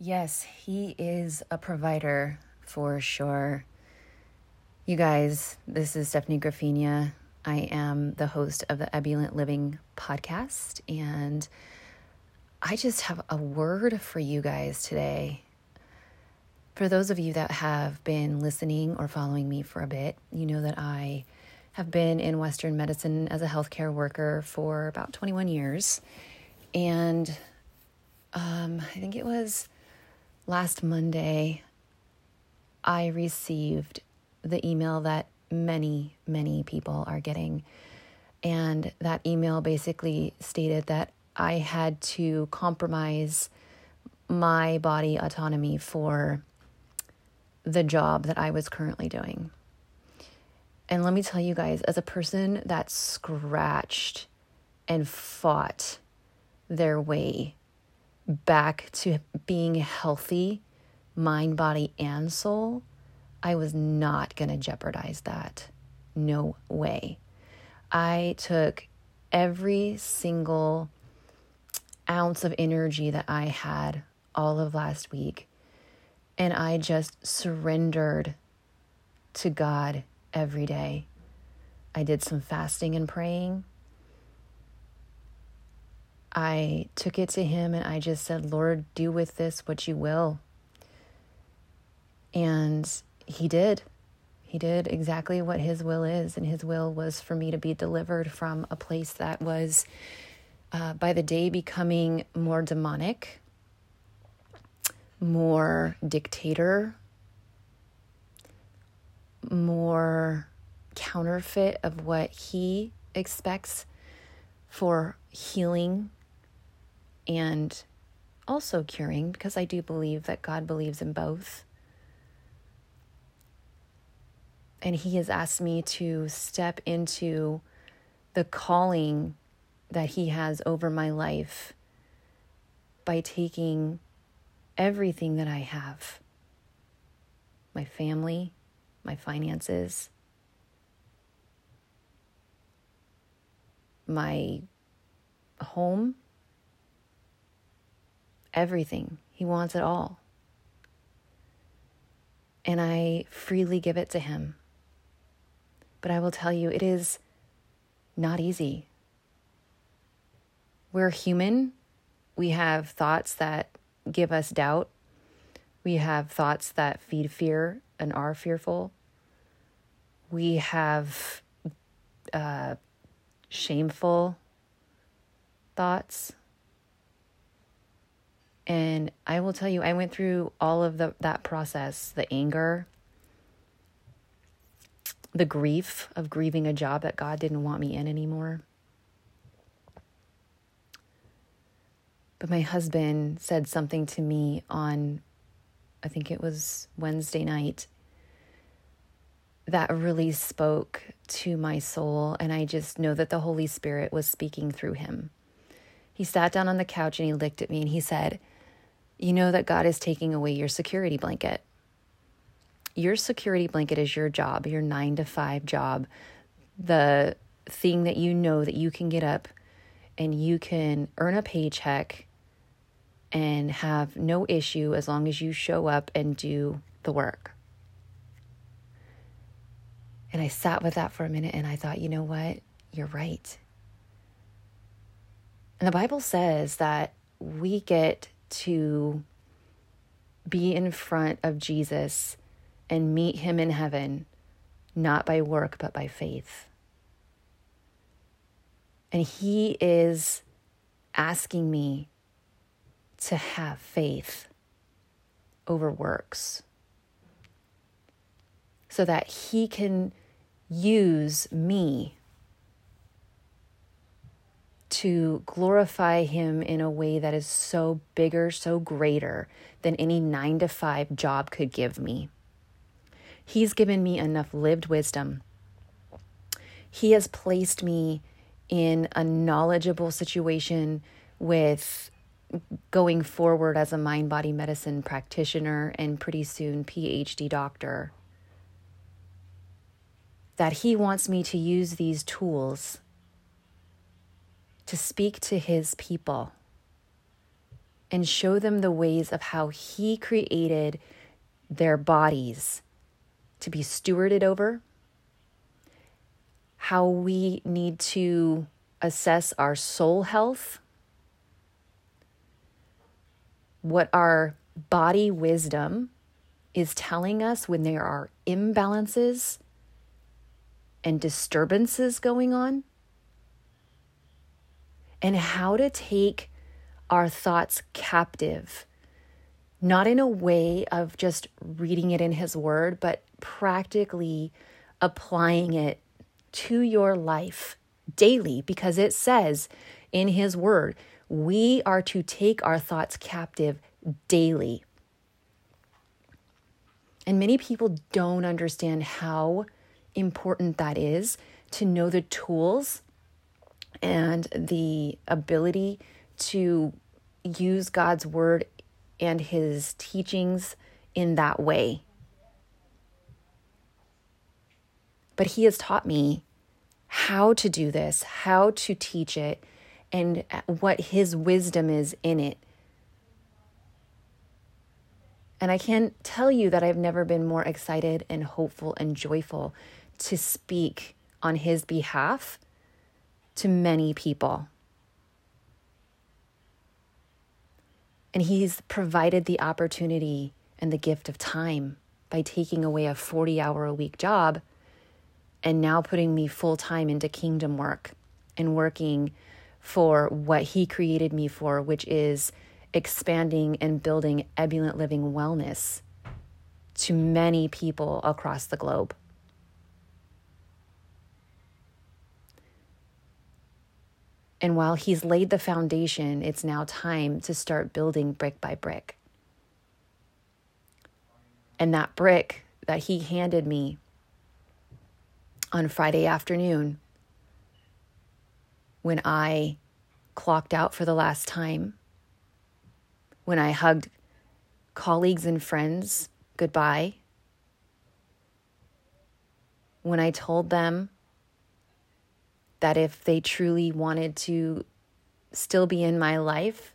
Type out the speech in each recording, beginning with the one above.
Yes, he is a provider for sure. You guys, this is Stefanie Graffigna. I am the host of the Ebullient Living podcast, and I just have a word for you guys today. For those of you that have been listening or following me for a bit, you know that I have been in Western medicine as a healthcare worker for about 21 years. And um, I think it was last Monday, I received the email that many, many people are getting. And that email basically stated that I had to compromise my body autonomy for the job that I was currently doing. And let me tell you guys, as a person that scratched and fought their way back to being healthy, mind, body, and soul, I was not going to jeopardize that. No way. I took every single ounce of energy that I had all of last week and I just surrendered to God every day. I did some fasting and praying. I took it to him and I just said, Lord, do with this what you will. And he did. He did exactly what his will is. And his will was for me to be delivered from a place that was, uh, by the day, becoming more demonic, more dictator, more counterfeit of what he expects for healing and also curing because I do believe that God believes in both. And He has asked me to step into the calling that He has over my life by taking everything that I have my family, my finances, my home everything. He wants it all. And I freely give it to Him. But I will tell you, it is not easy. We're human. We have thoughts that give us doubt. We have thoughts that feed fear and are fearful. We have uh, shameful thoughts. And I will tell you, I went through all of the, that process the anger, the grief of grieving a job that God didn't want me in anymore. But my husband said something to me on, I think it was Wednesday night, that really spoke to my soul. And I just know that the Holy Spirit was speaking through him. He sat down on the couch and he looked at me and he said, you know that God is taking away your security blanket. Your security blanket is your job, your nine to five job, the thing that you know that you can get up and you can earn a paycheck and have no issue as long as you show up and do the work. And I sat with that for a minute and I thought, you know what? You're right. And the Bible says that we get to be in front of Jesus and meet him in heaven, not by work, but by faith. And he is asking me to have faith over works so that he can use me to glorify Him in a way that is so bigger, so greater than any nine to five job could give me. He's given me enough lived wisdom. He has placed me in a knowledgeable situation with going forward as a mind body medicine practitioner and pretty soon PhD doctor. That he wants me to use these tools to speak to his people and show them the ways of how He created their bodies to be stewarded over, how we need to assess our soul health, what our body wisdom is telling us when there are imbalances and disturbances going on, and how to take our thoughts captive, not in a way of just reading it in His Word, but practically applying it to your life daily, because it says in His Word, we are to take our thoughts captive daily. And many people don't understand how important that is to know the tools and the ability to use God's word and his teachings in that way. But he has taught me how to do this, how to teach it, and what his wisdom is in it. And I can't tell you that I've never been more excited and hopeful and joyful to speak on his behalf to many people. And he's provided the opportunity and the gift of time by taking away a 40 hour a week job and now putting me full time into kingdom work and working for what he created me for, which is expanding and building ebullient living wellness to many people across the globe. And while he's laid the foundation, it's now time to start building brick by brick. And that brick that he handed me on Friday afternoon, when I clocked out for the last time, when I hugged colleagues and friends goodbye, when I told them that if they truly wanted to still be in my life,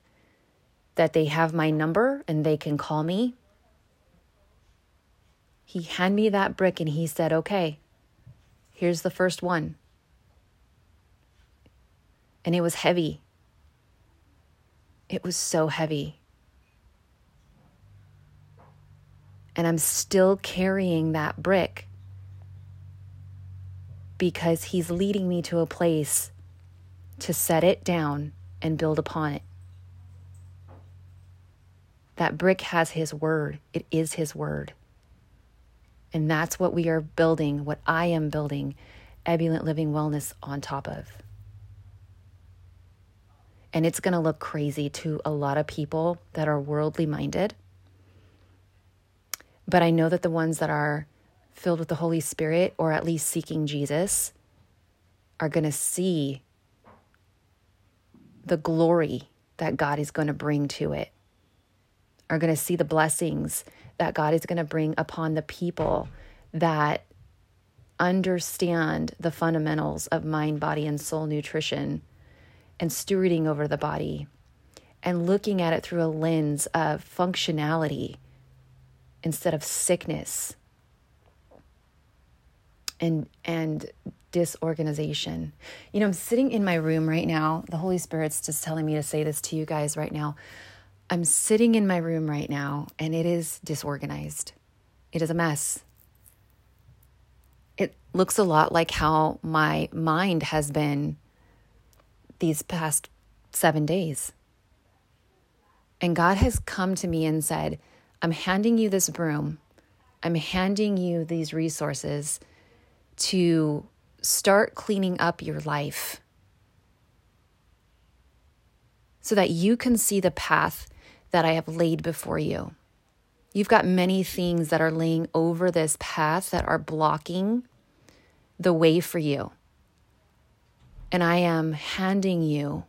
that they have my number and they can call me. He handed me that brick and he said, Okay, here's the first one. And it was heavy. It was so heavy. And I'm still carrying that brick because He's leading me to a place to set it down and build upon it. That brick has His word, it is His word. And that's what we are building, what I am building Ebullient Living Wellness on top of. And it's going to look crazy to a lot of people that are worldly minded. But I know that the ones that are filled with the Holy Spirit, or at least seeking Jesus, are going to see the glory that God is going to bring to it, are going to see the blessings that God is going to bring upon the people that understand the fundamentals of mind, body, and soul nutrition and stewarding over the body and looking at it through a lens of functionality instead of sickness and and disorganization. You know, I'm sitting in my room right now. The Holy Spirit's just telling me to say this to you guys right now. I'm sitting in my room right now and it is disorganized. It is a mess. It looks a lot like how my mind has been these past seven days. And God has come to me and said, I'm handing you this broom. I'm handing you these resources to start cleaning up your life so that you can see the path that I have laid before you. You've got many things that are laying over this path that are blocking the way for you. And I am handing you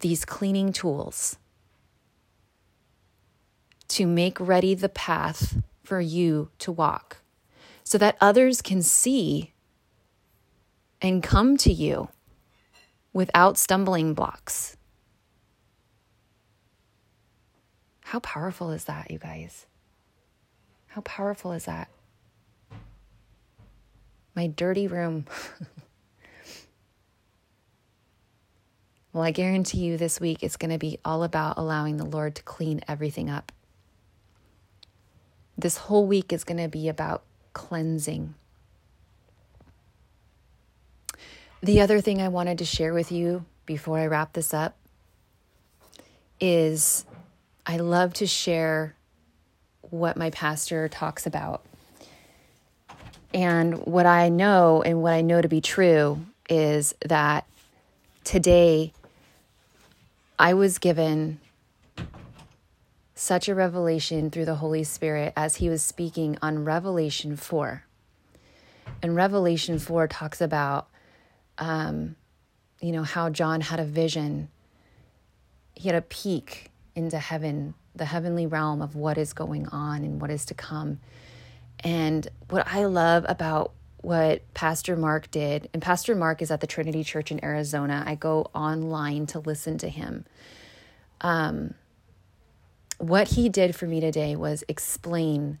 these cleaning tools to make ready the path for you to walk so that others can see and come to you without stumbling blocks. How powerful is that, you guys? How powerful is that? My dirty room. well, I guarantee you this week it's going to be all about allowing the Lord to clean everything up. This whole week is going to be about cleansing. The other thing I wanted to share with you before I wrap this up is I love to share what my pastor talks about. And what I know and what I know to be true is that today I was given such a revelation through the Holy Spirit as he was speaking on Revelation 4. And Revelation 4 talks about um, you know, how John had a vision. He had a peek into heaven, the heavenly realm of what is going on and what is to come. And what I love about what Pastor Mark did, and Pastor Mark is at the Trinity Church in Arizona. I go online to listen to him. Um, what he did for me today was explain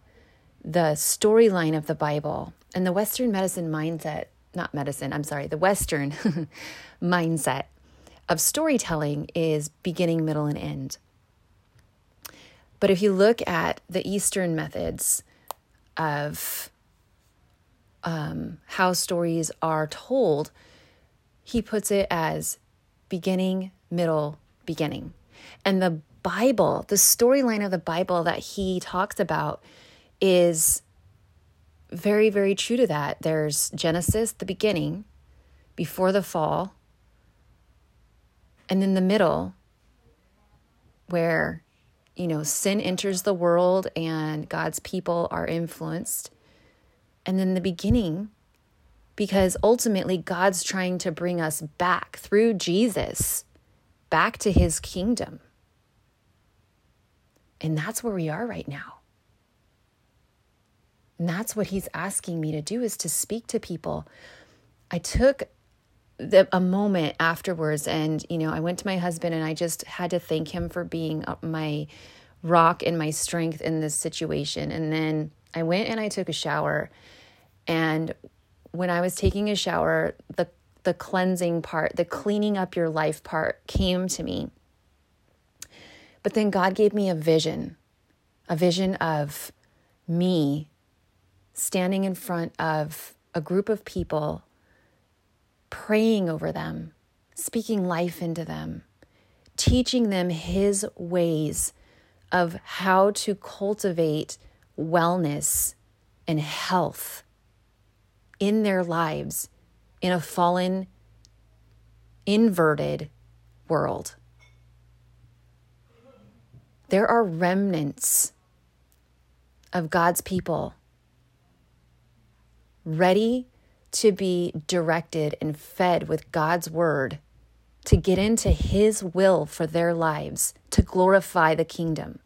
the storyline of the Bible and the Western medicine mindset not medicine, I'm sorry, the Western mindset of storytelling is beginning, middle, and end. But if you look at the Eastern methods of um, how stories are told, he puts it as beginning, middle, beginning. And the Bible, the storyline of the Bible that he talks about is very, very true to that. There's Genesis, the beginning, before the fall, and then the middle, where, you know, sin enters the world and God's people are influenced. And then the beginning, because ultimately God's trying to bring us back through Jesus, back to his kingdom. And that's where we are right now. And that's what he's asking me to do is to speak to people. I took the, a moment afterwards and you know i went to my husband and i just had to thank him for being uh, my rock and my strength in this situation and then i went and i took a shower and when i was taking a shower the the cleansing part the cleaning up your life part came to me but then god gave me a vision a vision of me standing in front of a group of people, praying over them, speaking life into them, teaching them His ways of how to cultivate wellness and health in their lives in a fallen, inverted world. There are remnants of God's people ready to be directed and fed with God's word to get into His will for their lives to glorify the kingdom.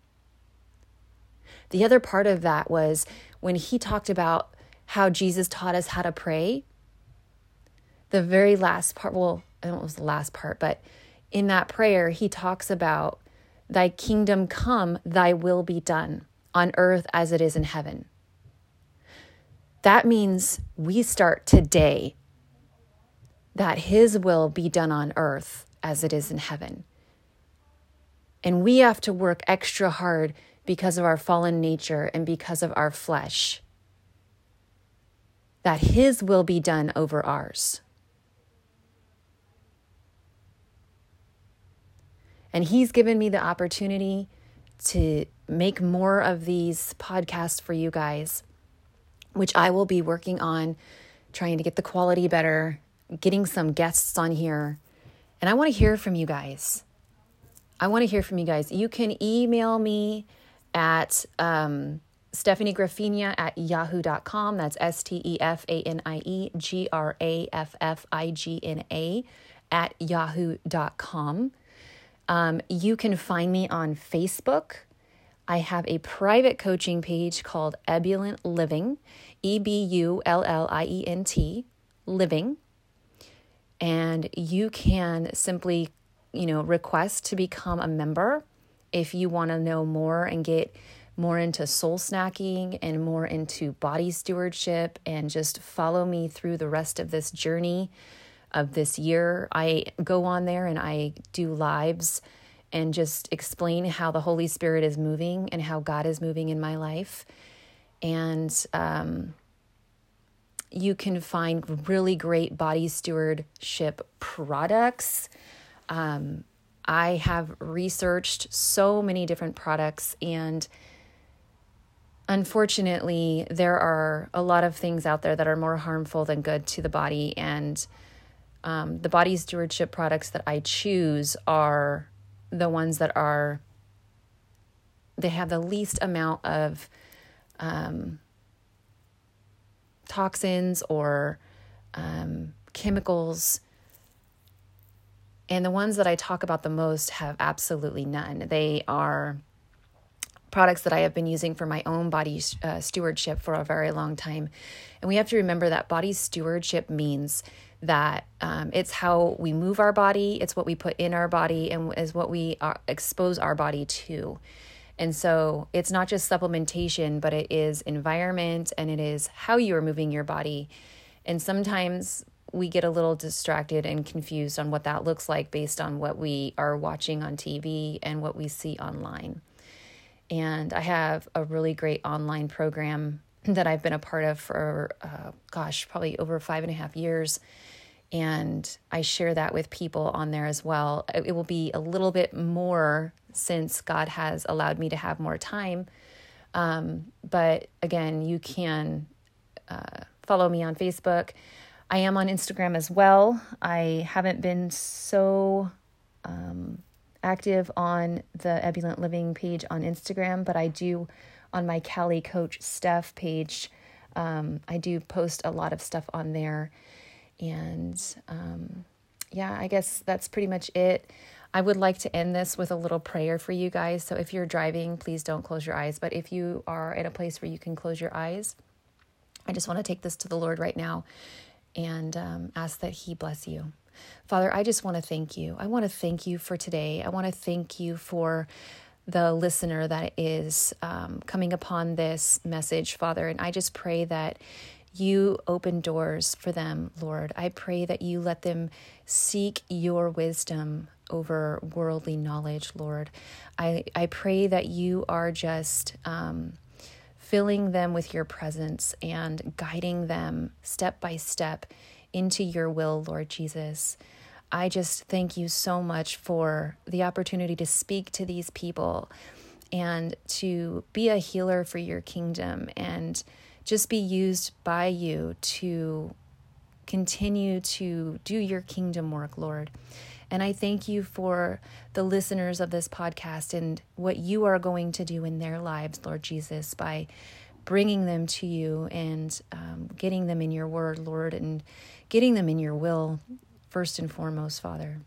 The other part of that was when he talked about how Jesus taught us how to pray. The very last part, well, I don't know if it was the last part, but in that prayer, he talks about, Thy kingdom come, thy will be done on earth as it is in heaven. That means we start today that His will be done on earth as it is in heaven. And we have to work extra hard because of our fallen nature and because of our flesh. That His will be done over ours. And He's given me the opportunity to make more of these podcasts for you guys which I will be working on trying to get the quality better, getting some guests on here. And I want to hear from you guys. I want to hear from you guys. You can email me at um, Stefanie Graffigna at yahoo.com. That's S T E F A N I E G R A F F I G N A at yahoo.com. Um, you can find me on Facebook. I have a private coaching page called Ebullient Living, E B U L L I E N T, Living. And you can simply, you know, request to become a member if you want to know more and get more into soul snacking and more into body stewardship and just follow me through the rest of this journey of this year, I go on there and I do lives and just explain how the Holy Spirit is moving and how God is moving in my life. And um, you can find really great body stewardship products. Um, I have researched so many different products, and unfortunately, there are a lot of things out there that are more harmful than good to the body. And um, the body stewardship products that I choose are the ones that are, they have the least amount of um, toxins or um, chemicals. And the ones that I talk about the most have absolutely none. They are products that I have been using for my own body uh, stewardship for a very long time. And we have to remember that body stewardship means that um, it's how we move our body, it's what we put in our body, and is what we uh, expose our body to. And so it's not just supplementation, but it is environment and it is how you are moving your body. And sometimes we get a little distracted and confused on what that looks like based on what we are watching on TV and what we see online. And I have a really great online program that I've been a part of for, uh, gosh, probably over five and a half years. And I share that with people on there as well. It will be a little bit more since God has allowed me to have more time. Um, but again, you can uh, follow me on Facebook. I am on Instagram as well. I haven't been so um, active on the Ebullient Living page on Instagram, but I do on my Cali Coach Steph page. Um, I do post a lot of stuff on there. And um, yeah, I guess that's pretty much it. I would like to end this with a little prayer for you guys. So if you're driving, please don't close your eyes. But if you are in a place where you can close your eyes, I just want to take this to the Lord right now and um, ask that He bless you. Father, I just want to thank you. I want to thank you for today. I want to thank you for the listener that is um, coming upon this message, Father. And I just pray that you open doors for them, Lord. I pray that you let them seek your wisdom over worldly knowledge, Lord. I, I pray that you are just um, filling them with your presence and guiding them step by step into your will, Lord Jesus. I just thank you so much for the opportunity to speak to these people and to be a healer for your kingdom and just be used by you to continue to do your kingdom work, Lord. And I thank you for the listeners of this podcast and what you are going to do in their lives, Lord Jesus, by bringing them to you and um, getting them in your word, Lord, and getting them in your will, first and foremost, Father.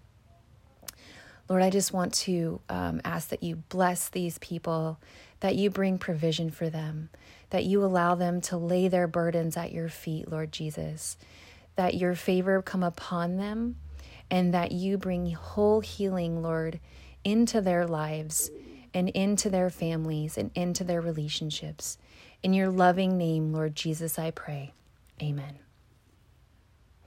Lord, I just want to um, ask that you bless these people, that you bring provision for them, that you allow them to lay their burdens at your feet, Lord Jesus, that your favor come upon them and that you bring whole healing, Lord, into their lives and into their families and into their relationships. In your loving name, Lord Jesus, I pray. Amen.